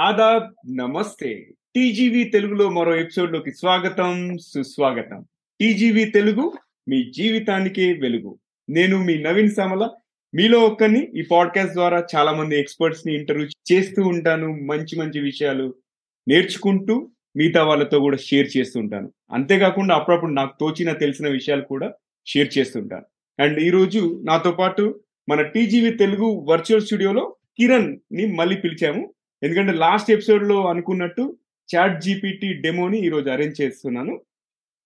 ఆదాబ్ నమస్తే. టీజీవీ తెలుగులో మరో ఎపిసోడ్లోకి స్వాగతం సుస్వాగతం. టీజీవీ తెలుగు మీ జీవితానికి వెలుగు. నేను మీ నవీన్ సమల. మీలో ఒక్కరిని ఈ పాడ్కాస్ట్ ద్వారా చాలా మంది ఎక్స్పర్ట్స్ని ఇంటర్వ్యూ చేస్తూ ఉంటాను మంచి మంచి విషయాలు నేర్చుకుంటూ మిగతా వాళ్ళతో కూడా షేర్ చేస్తూ ఉంటాను. అంతేకాకుండా అప్పుడప్పుడు నాకు తోచిన తెలిసిన విషయాలు కూడా షేర్ చేస్తుంటాను అండ్ ఈరోజు నాతో పాటు మన టీజీవీ తెలుగు వర్చువల్ స్టూడియోలో కిరణ్ని మళ్ళీ పిలిచాము. ఎందుకంటే లాస్ట్ ఎపిసోడ్లో అనుకున్నట్టు చాట్ జీపీటీ డెమోని ఈరోజు అరేంజ్ చేస్తున్నాను.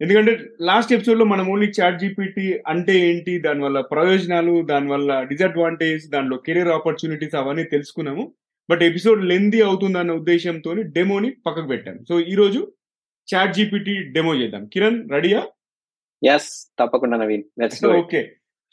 ఎందుకంటే లాస్ట్ ఎపిసోడ్లో మనం ఓన్లీ చాట్ జీపీటీ అంటే ఏంటి దానివల్ల ప్రయోజనాలు దానివల్ల డిసడ్వాంటేజ్ దానిలో కెరీర్ ఆపర్చునిటీస్ అవన్నీ తెలుసుకున్నాము. బట్ ఎపిసోడ్ లెందీ అవుతుందన్న ఉద్దేశంతో డెమోని పక్కకు పెట్టాను. సో ఈ రోజు చాట్ జీపీటీ డెమో చేద్దాం. కిరణ్ రెడీయా? ఎస్ తప్పకుండా Naveen. Okay.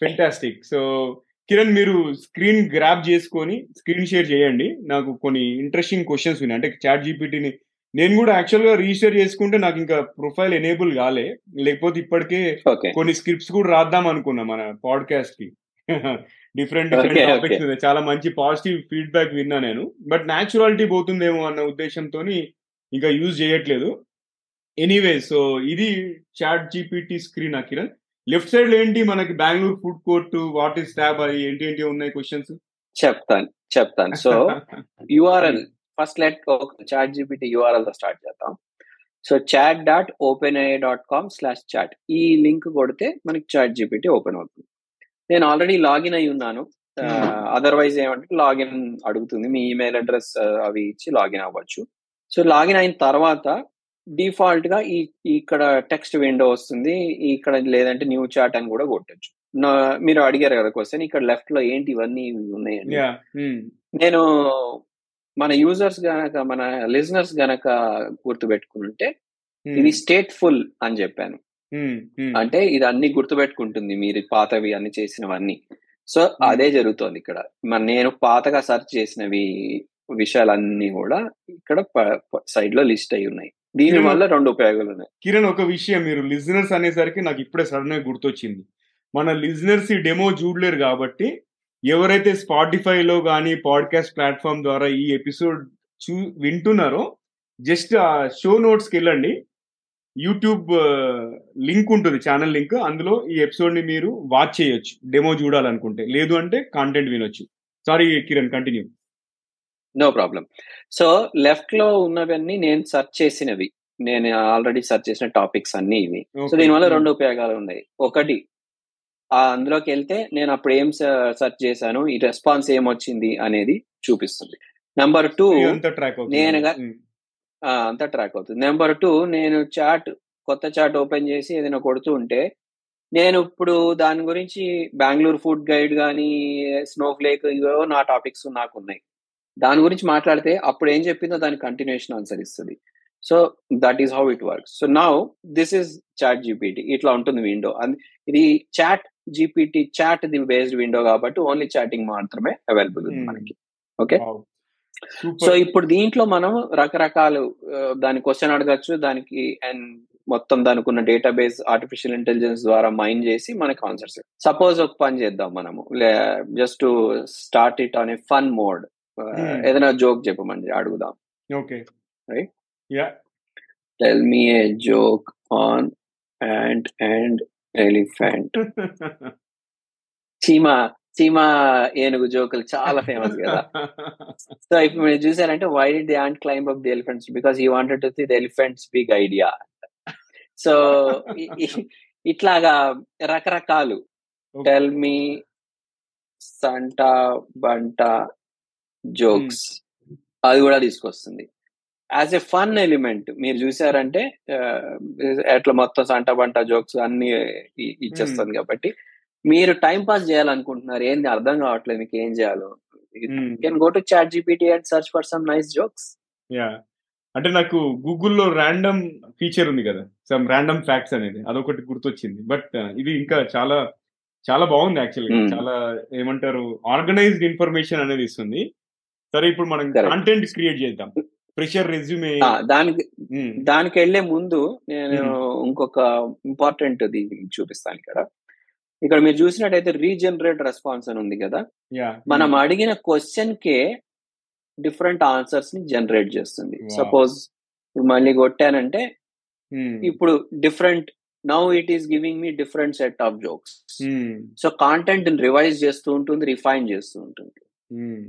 Fantastic so Kiran మీరు స్క్రీన్ గ్రాప్ చేసుకొని స్క్రీన్ షేర్ చేయండి. నాకు కొన్ని ఇంట్రెస్టింగ్ క్వశ్చన్స్ ఉన్నాయి. అంటే చాట్ జీపీటీని నేను కూడా యాక్చువల్గా రిజిస్టర్ చేసుకుంటే నాకు ఇంకా ప్రొఫైల్ ఎనేబుల్ కాలే. లేకపోతే ఇప్పటికే కొన్ని స్క్రిప్ట్స్ కూడా రాద్దాం అనుకున్నా మన పాడ్కాస్ట్కి. డిఫరెంట్ డిఫరెంట్ టాపిక్స్ చాలా మంచి పాజిటివ్ ఫీడ్బ్యాక్ విన్నా నేను. బట్ న్యాచురాలిటీ పోతుందేమో అన్న ఉద్దేశంతో ఇంకా యూజ్ చేయట్లేదు. ఎనీవే సో ఇది చాట్ జీపీటీ స్క్రీన్ ఆ కిరణ్? లెఫ్ట్ సైడ్ ఏంటి మనకి Bengaluru food court? What is tab? అది ఏంటి ఏంటి ఉన్నాయి క్వశ్చన్స్? చెప్తాను చెప్తాను. So URL first let chat GPT యుఆర్ఎల్తో start చేద్దాం. So chat dot open AI dot com slash chat ఈ లింక్ కొడితే మనకి చాట్ జీపీటీ ఓపెన్ అవుతుంది. నేను ఆల్రెడీ లాగిన్ అయి ఉన్నాను. అదర్వైజ్ ఏమంటే లాగిన్ అడుగుతుంది. మీ ఈమెయిల్ అడ్రస్ అవి ఇచ్చి లాగిన్ అవ్వచ్చు. సో లాగిన్ అయిన తర్వాత డిఫాల్ట్గా ఈ ఇక్కడ టెక్స్ట్ విండో వస్తుంది. ఇక్కడ లేదంటే న్యూ చాట్ అని కూడా కొట్టచ్చు. మీరు అడిగారు కదా క్వశ్చన్ ఇక్కడ లెఫ్ట్లో ఏంటి ఇవన్నీ ఉన్నాయండి? నేను మన యూజర్స్ గనక మన లిజనర్స్ గనక గుర్తుపెట్టుకుంటే ఇది స్టేట్ఫుల్ అని చెప్పాను. అంటే ఇది అన్ని గుర్తుపెట్టుకుంటుంది మీరు పాతవి అన్ని చేసినవన్నీ. సో అదే జరుగుతోంది ఇక్కడ. మరి నేను పాతగా సెర్చ్ చేసినవి విషయాలన్నీ కూడా ఇక్కడ సైడ్లో లిస్ట్ అయి ఉన్నాయి. దీని వల్ల రెండు ఉపయోగాలు ఉన్నాయి కిరణ్ ఒక విషయం మీరు లిజనర్స్ అనేసరికి నాకు ఇప్పుడే సడన్గా గుర్తొచ్చింది. మన లిజనర్స్ ఈ డెమో చూడలేరు కాబట్టి ఎవరైతే స్పాటిఫైలో కానీ పాడ్కాస్ట్ ప్లాట్ఫామ్ ద్వారా ఈ ఎపిసోడ్ చూ వింటున్నారో జస్ట్ ఆ షో నోట్స్కి వెళ్ళండి. యూట్యూబ్ లింక్ ఉంటుంది ఛానల్ లింక్. అందులో ఈ ఎపిసోడ్ని మీరు వాచ్ చేయొచ్చు డెమో చూడాలనుకుంటే. లేదు అంటే కాంటెంట్ వినొచ్చు. Sorry Kiran continue. No problem so లెఫ్ట్లో ఉన్నవన్నీ నేను సెర్చ్ చేసినవి. నేను ఆల్రెడీ సెర్చ్ చేసిన టాపిక్స్ అన్ని ఇవి. సో దీనివల్ల రెండు ఉపయోగాలు ఉన్నాయి. ఒకటి అందులోకి వెళ్తే నేను అప్పుడు ఏం సెర్చ్ చేశాను? ఈ రెస్పాన్స్ ఏమొచ్చింది అనేది చూపిస్తుంది. నెంబర్ టూ నేను అంతా ట్రాక్ అవుతుంది. నెంబర్ టూ నేను చాట్ కొత్త చాట్ ఓపెన్ చేసి ఏదైనా కొడుతూ ఉంటే నేను ఇప్పుడు దాని గురించి బెంగళూరు ఫుడ్ గైడ్ కానీ స్నో ఫ్లేక్ ఇవో నా టాపిక్స్ నాకు ఉన్నాయి. దాని గురించి మాట్లాడితే అప్పుడు ఏం చెప్పిందో దాని కంటిన్యూషన్ ఆన్సర్ ఇస్తుంది. So that is how it works so now this is chat GPT ఇట్లా ఉంటుంది విండో ఇది chat GPT chat the based window కాబట్టి ఓన్లీ చాటింగ్ మాత్రమే అవైలబుల్ ఉంది మనకి. ఓకే సో ఇప్పుడు దీంట్లో మనం రకరకాలు దాని క్వశ్చన్ అడగచ్చు. దానికి అండ్ మొత్తం దానికి ఉన్న డేటాబేస్ ఆర్టిఫిషియల్ ఇంటెలిజెన్స్ ద్వారా మైండ్ చేసి మనకి ఆన్సర్స్ సపోజ్ ఒక పని చేద్దాం మనము. Just start it on a fun mode ఏదైనా జోక్ చెప్పమని అడుగుదాం. Okay. Right? Ya tell me a joke on ant and elephant చీమ చీమ ఏనుగు జోకులు చాలా ఫేమస్ కదా. సో ఇప్పుడు మీరు చూసారంటే why did the ant climb up the elephants because you wanted to the elephants big idea so ఇట్లాగా రకరకాలు. Tell me Santa Banta jokes. అది కూడా తీసుకొస్తుంది. యాజ్ ఎ ఫన్ ఎలిమెంట్ మీరు చూసారంటే ఎట్లా మొత్తం సంట బంట జోక్స్ అన్ని ఇచ్చేస్తుంది కాబట్టి మీరు టైం పాస్ చేయాలనుకుంటున్నారు. ఏంది అర్థం కావట్లేదు మీకు ఏం చేయాలో. Can go to chat GPT and search for some nice jokes. Ya. అంటే నాకు గూగుల్లో ర్యాండమ్ ఫీచర్ ఉంది కదా. సమ్ ర్యాండమ్ ఫ్యాక్ట్స్ అనేది. అదొకటి గుర్తొచ్చింది. బట్ ఇది ఇంకా చాలా చాలా బాగుంది యాక్చువల్గా. చాలా ఏమంటారు ఆర్గనైజ్డ్ ఇన్ఫర్మేషన్ అనేది ఇస్తుంది. సరే ఇప్పుడు మనం కంటెంట్ క్రియేట్ చేద్దాం. ప్రెషర్ రెజ్యూమే దానికి దానికి వెళ్ళే ముందు నేను ఇంకొక ఇంపార్టెంట్ చూపిస్తాను ఇక్కడ. ఇక్కడ మీరు చూసినట్టయితే రీజనరేట్ రెస్పాన్స్ అని ఉంది కదా. మనం అడిగిన క్వశ్చన్ కే డిఫరెంట్ ఆన్సర్స్ని జనరేట్ చేస్తుంది. సపోజ్ మళ్ళీ కొట్టానంటే Hmm. ఇప్పుడు different now it is giving me different set of jokes Hmm. So content revise చేస్తూ ఉంటుంది రిఫైన్ చేస్తూ ఉంటుంది. Hmm.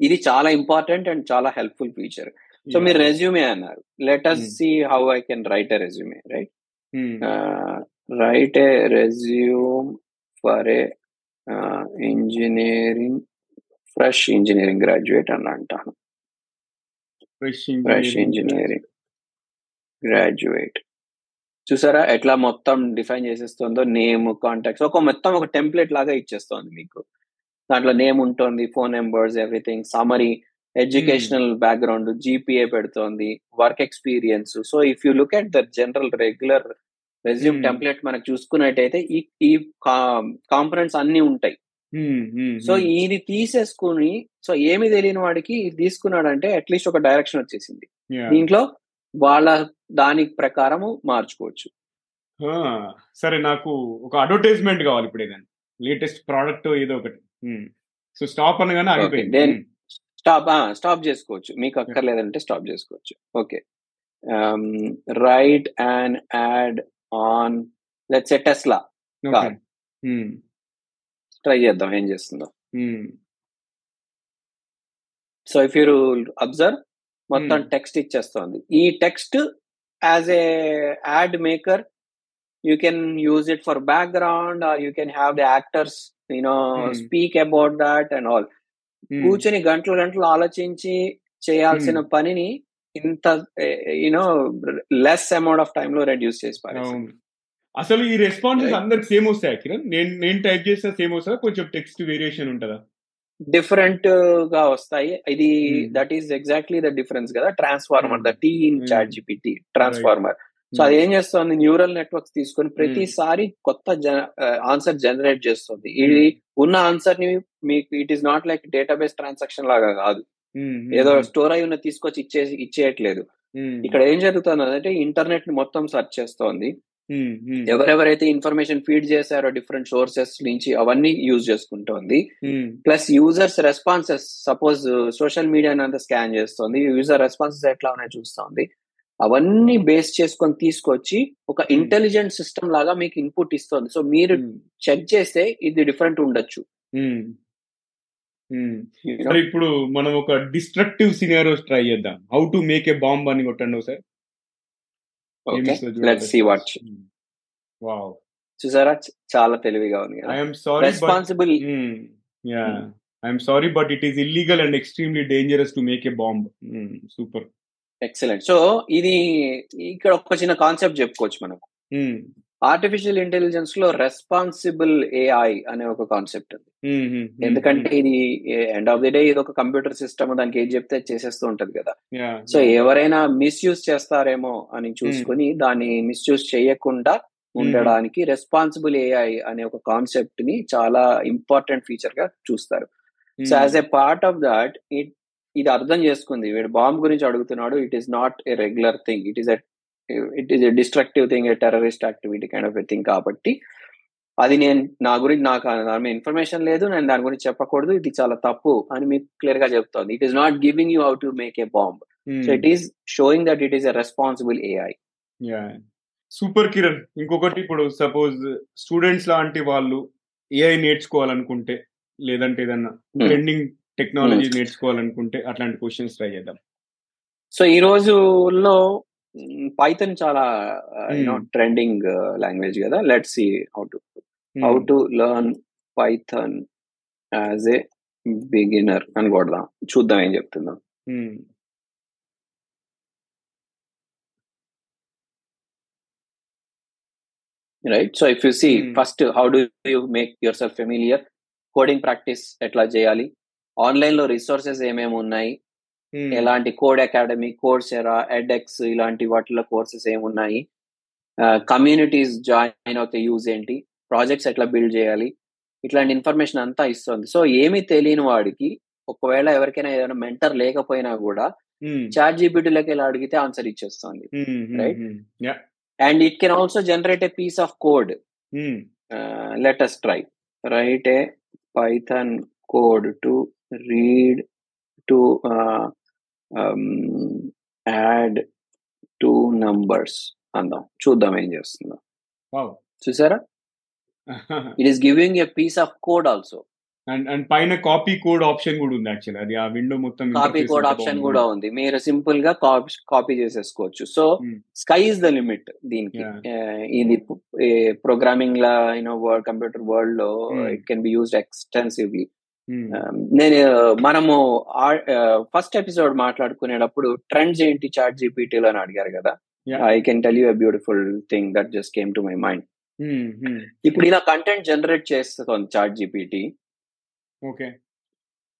ఇది చాలా ఇంపార్టెంట్ అండ్ చాలా హెల్ప్ఫుల్ ఫీచర్ సో మీరు. రెజ్యూమే అన్నారు let us. See how I can write a resume right. Write a resume for a engineering fresh engineering graduate అని అంటాను Fresh fresh engineering. Engineering graduate చూసారా ఎట్లా మొత్తం డిఫైన్ చేసేస్తుందో నేమ్ కాంటాక్ట్స్ ఒక మొత్తం ఒక టెంప్లెట్ లాగా ఇచ్చేస్తోంది మీకు దాంట్లో నేమ్ ఉంటుంది phone numbers everything summary educational background GPA పెడుతోంది work experience so if you look at the general regular resume Hmm. Template మనకు చూసుకున్నట్టయితే ఈ ఈ కాంపనెంట్స్ అన్ని ఉంటాయి Hmm. Hmm. So Hmm. ఇది తీసేసుకుని సో ఏమి తెలియని వాడికి తీసుకున్నాడంటే అట్లీస్ట్ ఒక డైరెక్షన్ వచ్చేసింది. దీంట్లో వాళ్ళ దాని ప్రకారము మార్చుకోవచ్చు సరే నాకు ఒక అడ్వర్టైజ్మెంట్ కావాలి ఇప్పుడు ఏదైనా లేటెస్ట్ ప్రోడక్ట్ ఏదో ఒకటి సో స్టాప్ అనగానే ఆగిపోయింది. స్టాప్ స్టాప్ చేసుకోవచ్చు. మీకు అక్కర్లేదంటే స్టాప్ చేసుకోవచ్చు. Okay. Right and ad on let's a Tesla okay. Try చేద్దాం ఏం చేస్తుందో. సో ఇఫ్ యూ అబ్జర్వ్ మొత్తం. టెక్స్ట్ ఇచ్చేస్తోంది. ఈ text as a ad maker you can use it for background or you can have the actors you know Hmm. Speak about that and all కూర్చొని గంటలు గంటలు ఆలోచించి చేయాల్సిన పనిని ఇంత you know less amount of టైమ్లో రెడ్యూస్ చేసి అసలు ఈ రెస్పాన్సెస్. అందరికి సేమ్ వస్తాయి కిరణ్? నేను నేను టైప్ చేస్తే సేమ్ వస్తుందా? కొంచెం టెక్స్ట్ వేరియేషన్ ఉంటుందా? డిఫరెంట్గా వస్తాయి. ఇది Hmm. That is exactly the difference కదా. Transformer the T in Hmm. Chat GPT transformer so అది ఏం చేస్తుంది? న్యూరల్ నెట్వర్క్స్ తీసుకొని ప్రతిసారి కొత్త ఆన్సర్ జనరేట్ చేస్తుంది. ఇది ఉన్న ఆన్సర్ని మీకు it is not like database transaction లాగా కాదు. ఏదో స్టోర్ అయి ఉన్న తీసుకొచ్చి ఇచ్చేసి ఇచ్చేయట్లేదు. ఇక్కడ ఏం జరుగుతుంది అంటే ఇంటర్నెట్ని మొత్తం సెర్చ్ చేస్తోంది. ఎవరెవరైతే ఇన్ఫర్మేషన్ ఫీడ్ చేశారో డిఫరెంట్ సోర్సెస్ నుంచి అవన్నీ యూజ్ చేసుకుంటోంది. Plus users responses suppose social media అంతా స్కాన్ చేస్తుంది. యూజర్ రెస్పాన్సెస్ ఎట్లా ఉన్నాయో చూస్తుంది. అవన్నీ బేస్ చేసుకొని తీసుకొచ్చి ఒక ఇంటెలిజెంట్ సిస్టమ్ లాగా మీకు ఇన్పుట్ ఇస్తుంది. సో మీరు చెక్ చేస్తే ఇది డిఫరెంట్ ఉండొచ్చు? సరే ఇప్పుడు మనం ఒక డిస్ట్రక్టివ్ సినారోస్ ట్రై చేద్దాం. How to make a bomb అని కొట్టండి sir okay let's see what wow చూసారా? చాలా తెలివిగా ఉంది I'm sorry but responsible I'm sorry but it is illegal and extremely dangerous to make a bomb super excellent so ఇది ఇక్కడ ఒక చిన్న కాన్సెప్ట్ చెప్పుకోవచ్చు మనం. ఆర్టిఫిషియల్ ఇంటెలిజెన్స్లో రెస్పాన్సిబుల్ ఏఐ అనే ఒక కాన్సెప్ట్ ఉంది. ఎందుకంటే ఇది ఎండ్ ఆఫ్ ది డే ఇది ఒక కంప్యూటర్ సిస్టమ్ దానికి ఏది చెప్తే చేసేస్తూ ఉంటది కదా. సో ఎవరైనా మిస్యూజ్ చేస్తారేమో అని చూసుకుని దాన్ని మిస్యూజ్ చేయకుండా ఉండడానికి రెస్పాన్సిబుల్ ఏఐ అనే ఒక కాన్సెప్ట్ని చాలా ఇంపార్టెంట్ ఫీచర్గా చూస్తారు. So as a part of that it ఇది అర్థం చేసుకుంది. వీడు బాంబ్ గురించి అడుగుతున్నాడు. It is not a regular thing it is it is a destructive thing a terrorist activity kind of a thing కాబట్టి అది నేను నా గురించి నాకు దాని మీద ఇన్ఫర్మేషన్ లేదు. నేను దాని గురించి చెప్పకూడదు. ఇది చాలా తప్పు అని మీకు క్లియర్గా చెప్తోంది. It is not giving you how to make a bomb so it is showing that it is a responsible AI super Kiran ఇంకొకటి ఇప్పుడు సపోజ్ స్టూడెంట్స్ లాంటి వాళ్ళు ఏఐ నేర్చుకోవాలనుకుంటే లేదంటే ఏదన్నా ట్రెండింగ్ టెక్నాలజీ నేర్చుకోవాలనుకుంటే అట్లాంటి క్వశ్చన్స్ ట్రై చేద్దాం. సో ఈ రోజుల్లో పైథన్ చాలా Hmm. ట్రెండింగ్ లాంగ్వేజ్ కదా. Let see how to how to learn Python as a beginner అని కొడదాం. చూద్దాం ఏం చెప్తుందాం. Right so if you see Hmm. First how do you make yourself familiar coding practice ఎట్లా చేయాలి? ఆన్లైన్లో రిసోర్సెస్ ఏమేమి ఉన్నాయి? ఎలాంటి Codecademy Coursera edX ఇలాంటి వాటిలో కోర్సెస్ ఏమున్నాయి కమ్యూనిటీస్ జాయిన్ అవుతే యూజ్ ఏంటి? ప్రాజెక్ట్స్ ఎట్లా బిల్డ్ చేయాలి? ఇట్లాంటి ఇన్ఫర్మేషన్ అంతా ఇస్తుంది. సో ఏమీ తెలియని వాడికి ఒకవేళ ఎవరికైనా ఏదైనా మెంటర్ లేకపోయినా కూడా చాట్ జీపీటీలోకి వెళ్ళి అడిగితే ఆన్సర్ ఇచ్చేస్తుంది? Yeah. And it can also generate a piece of code. Let us try. Right a Python code to read to add two numbers అందాం చూద్దాం ఏం చేస్తుందో చూసారా it is giving a piece of code also and and పైన copy code option కూడా ఉంది actually అది ఆ విండో మొత్తం కాపీ కోడ్ ఆప్షన్. కూడా ఉంది మీరు సింపుల్గా కాపీ చేసేసుకోవచ్చు so. Sky is the limit దీనికి. Uh, ఇది ప్రోగ్రామింగ్ లా యూనో వర్డ్ కంప్యూటర్ వరల్డ్లో. It can be used extensively. నేను మనము ఫస్ట్ ఎపిసోడ్ మాట్లాడుకునేటప్పుడు ట్రెండ్స్ ఏంటి చాట్ జీపీటీలో అని అడిగారు కదా. I can tell you a beautiful thing that just came to my mind Hmm. Hmm. ఇప్పుడు ఇలా కంటెంట్ జనరేట్ చేస్తుంది chat GPT okay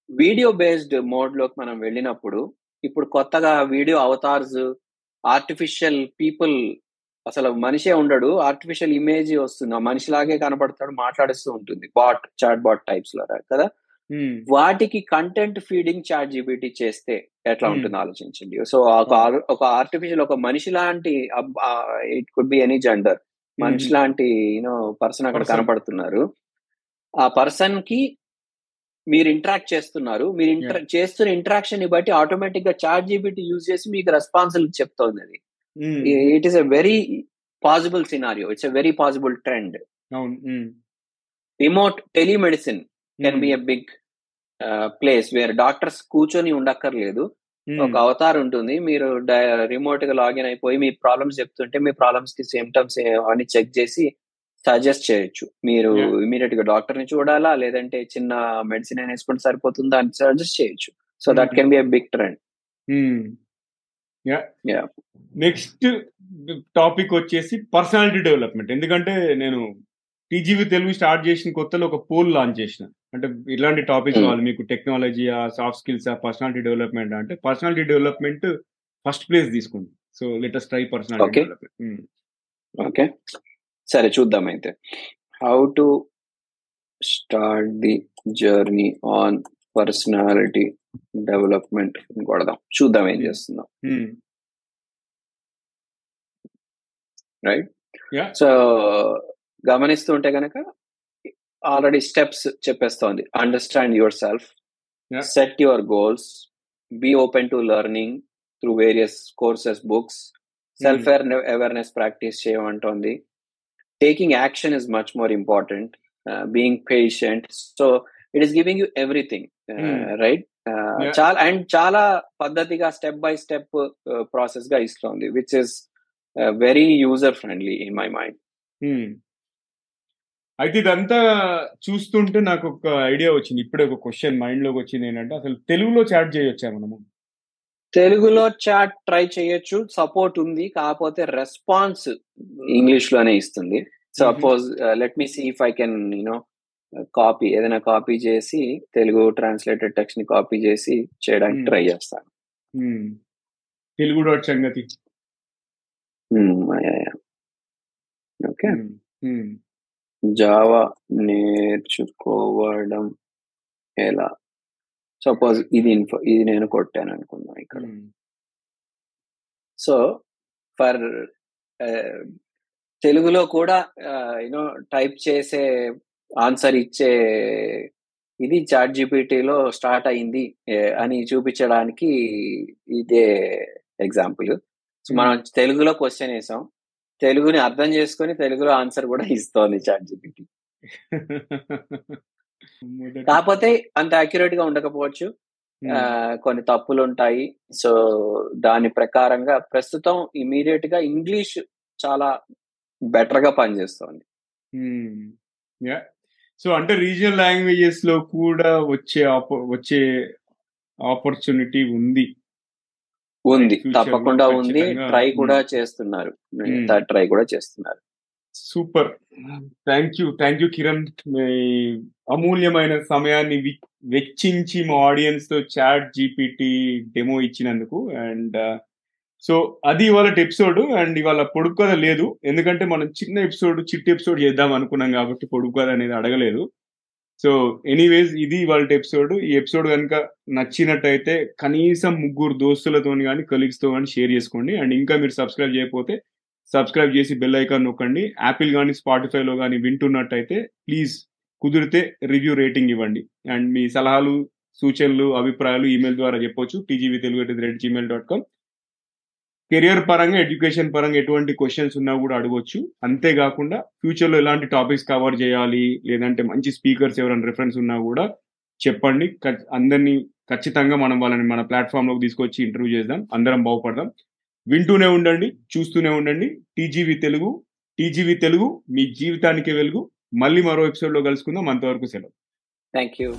video based మోడ్లోకి మనం వెళ్ళినప్పుడు ఇప్పుడు కొత్తగా వీడియో అవతార్స్ ఆర్టిఫిషియల్ పీపుల్ అసలు మనిషే ఉండడు ఆర్టిఫిషియల్ ఇమేజ్ వస్తుంది ఆ మనిషిలాగే కనపడతాడు మాట్లాడిస్తూ ఉంటుంది బాట్ చాట్ బాట్ టైప్స్లో కదా Hmm. వాటికి కంటెంట్ ఫీడింగ్ చాట్ జీబీటీ చేస్తే ఎట్లా Hmm. ఉంటుంది ఆలోచించండి? సో ఒక ఒక ఆర్టిఫిషియల్ ఒక మనిషి లాంటి it could be any gender మనిషి లాంటి యూనో పర్సన్ అక్కడ. కనపడుతున్నారు. ఆ పర్సన్కి మీరు ఇంటరాక్ట్ చేస్తున్నారు. మీరు ఇంటర్ చేస్తున్న ఇంటరాక్షన్ని బట్టి ఆటోమేటిక్గా చాట్ జీబీటీ యూజ్ చేసి మీకు రెస్పాన్సిబుల్ చెప్తోంది అది. Hmm. It is a very possible scenario it's a very possible trend Hmm. Remote telemedicine can. Be a big place where doctors కూర్చొని ఉండక్కర్లేదు Hmm. ఒక అవతార్ ఉంటుంది మీరు రిమోట్గా లాగిన్ అయిపోయి మీ ప్రాబ్లమ్స్ చెప్తుంటే మీ ప్రాబ్లమ్స్కి సిమ్టమ్స్ అని చెక్ చేసి సజెస్ట్ చేయొచ్చు మీరు. ఇమీడియట్గా డాక్టర్ని చూడాలా లేదంటే చిన్న మెడిసిన్ అయినా వేసుకుంటే సరిపోతుందా అని సజెస్ట్ చేయొచ్చు so that. Can be a big trend. Next topic వచ్చేసి పర్సనాలిటీ డెవలప్మెంట్ ఎందుకంటే నేను టీజీవీ తెలుగు స్టార్ట్ చేసిన కొత్తలో ఒక పోల్ లాంచ్ చేసిన. అంటే ఇలాంటి టాపిక్ Hmm. కావాలి. మీకు technology soft skills personality development అంటే పర్సనాలిటీ డెవలప్మెంట్ ఫస్ట్ ప్లేస్ తీసుకుంది. So latest try personality. Development. Okay సరే చూద్దాం అయితే. How to start the journey on personality development కొడదాం. చూద్దాం ఏం చేస్తుందాం. Right Yeah. సో గమనిస్తుంటే కనుక already steps చెప్పేస్తోంది. Understand yourself. Set your goals be open to learning through various courses books self awareness practice చేయమంటోంది. Taking action is much more important being patient so it is giving you everything. Right. చాలా and చాలా పద్ధతిగా step by step ప్రాసెస్గా ఇస్తుంది which is very user friendly in my mind అయితే ఇదంతా చూస్తుంటే నాకు ఒక ఐడియా వచ్చింది. ఇప్పుడే ఒక క్వశ్చన్ మైండ్లోకి వచ్చింది ఏంటంటే అసలు తెలుగులో చాట్ చేయొచ్చా మనము? తెలుగులో చాట్ ట్రై చేయొచ్చు సపోర్ట్ ఉంది కాకపోతే రెస్పాన్స్ ఇంగ్లీష్లోనే ఇస్తుంది. Suppose let me see if I can you know copy ఏదైనా కాపీ చేసి తెలుగు ట్రాన్స్లేటెడ్ టెక్స్ట్ని కాపీ చేసి చేయడానికి. ట్రై చేస్తాను. తెలుగు డాట్ సంగతి. ఓకే. జావా నేర్చుకోవడం ఎలా? సపోజ్ ఇది ఇన్ఫో ఇది నేను కొట్టాను అనుకుందాం ఇక్కడ. Hmm. సో ఫర్ తెలుగులో కూడా యూనో టైప్ చేసే ఆన్సర్ ఇచ్చే ఇది చాట్ జీపీటీలో స్టార్ట్ అయింది eh, అని చూపించడానికి ఇదే ఎగ్జాంపుల్ సో మనం తెలుగులో క్వశ్చన్ వేసాం. తెలుగుని అర్థం చేసుకొని తెలుగులో ఆన్సర్ కూడా ఇస్తోంది చాట్ జీపీటీ కాకపోతే అంత అక్యురేట్గా ఉండకపోవచ్చు కొన్ని తప్పులు ఉంటాయి సో దాని ప్రకారంగా ప్రస్తుతం ఇమీడియట్గా ఇంగ్లీష్ చాలా బెటర్గా పనిచేస్తోంది సో అంటే రీజనల్ లాంగ్వేజెస్లో కూడా వచ్చే వచ్చే ఆపర్చునిటీ ఉంది. ఉంది. తప్పకుండా ఉంది. ట్రై కూడా ఉంది. చేస్తున్నారు. Hmm. ట్రై కూడా చేస్తున్నారు. Super thank you thank you Kiran మీ అమూల్యమైన సమయాన్ని వెచ్చించి మా ఆడియన్స్తో చాట్ జీపీటీ డెమో ఇచ్చినందుకు. అండ్ సో అది ఇవాళ ఎపిసోడ్ అండ్ ఇవాళ కథ లేదు. ఎందుకంటే మనం చిన్న ఎపిసోడ్ చిట్టి ఎపిసోడ్ చేద్దాం అనుకున్నాం కాబట్టి కథ అనేది అడగలేదు. సో ఎనీవేస్ ఇది వాళ్ళ ఎపిసోడ్ ఈ ఎపిసోడ్ కనుక నచ్చినట్టయితే కనీసం ముగ్గురు దోస్తులతో కానీ కలీగ్స్తో కానీ షేర్ చేసుకోండి. అండ్ ఇంకా మీరు సబ్స్క్రైబ్ చేయకపోతే సబ్స్క్రైబ్ చేసి బెల్ ఐకాన్ నొక్కండి. యాపిల్ కానీ స్పాటిఫైలో కానీ వింటున్నట్టయితే ప్లీజ్ కుదిరితే రివ్యూ రేటింగ్ ఇవ్వండి. అండ్ మీ సలహాలు సూచనలు అభిప్రాయాలు ఈమెయిల్ ద్వారా చెప్పొచ్చు. TGV Telugu at red Gmail dot com career పరంగా ఎడ్యుకేషన్ పరంగా ఎటువంటి క్వశ్చన్స్ ఉన్నా కూడా అడగొచ్చు. అంతేకాకుండా ఫ్యూచర్లో ఎలాంటి టాపిక్స్ కవర్ చేయాలి లేదంటే మంచి స్పీకర్స్ ఎవరైనా రిఫరెన్స్ ఉన్నా కూడా చెప్పండి. అందరినీ ఖచ్చితంగా మనం వాళ్ళని మన ప్లాట్ఫామ్లోకి తీసుకొచ్చి ఇంటర్వ్యూ చేద్దాం. అందరం బాగుపడదాం. వింటూనే ఉండండి చూస్తూనే ఉండండి. టీజీవీ తెలుగు టీజీవీ తెలుగు మీ జీవితానికి వెలుగు. మళ్ళీ మరో ఎపిసోడ్లో కలుసుకుందాం. అంతవరకు సెలవు. Thank you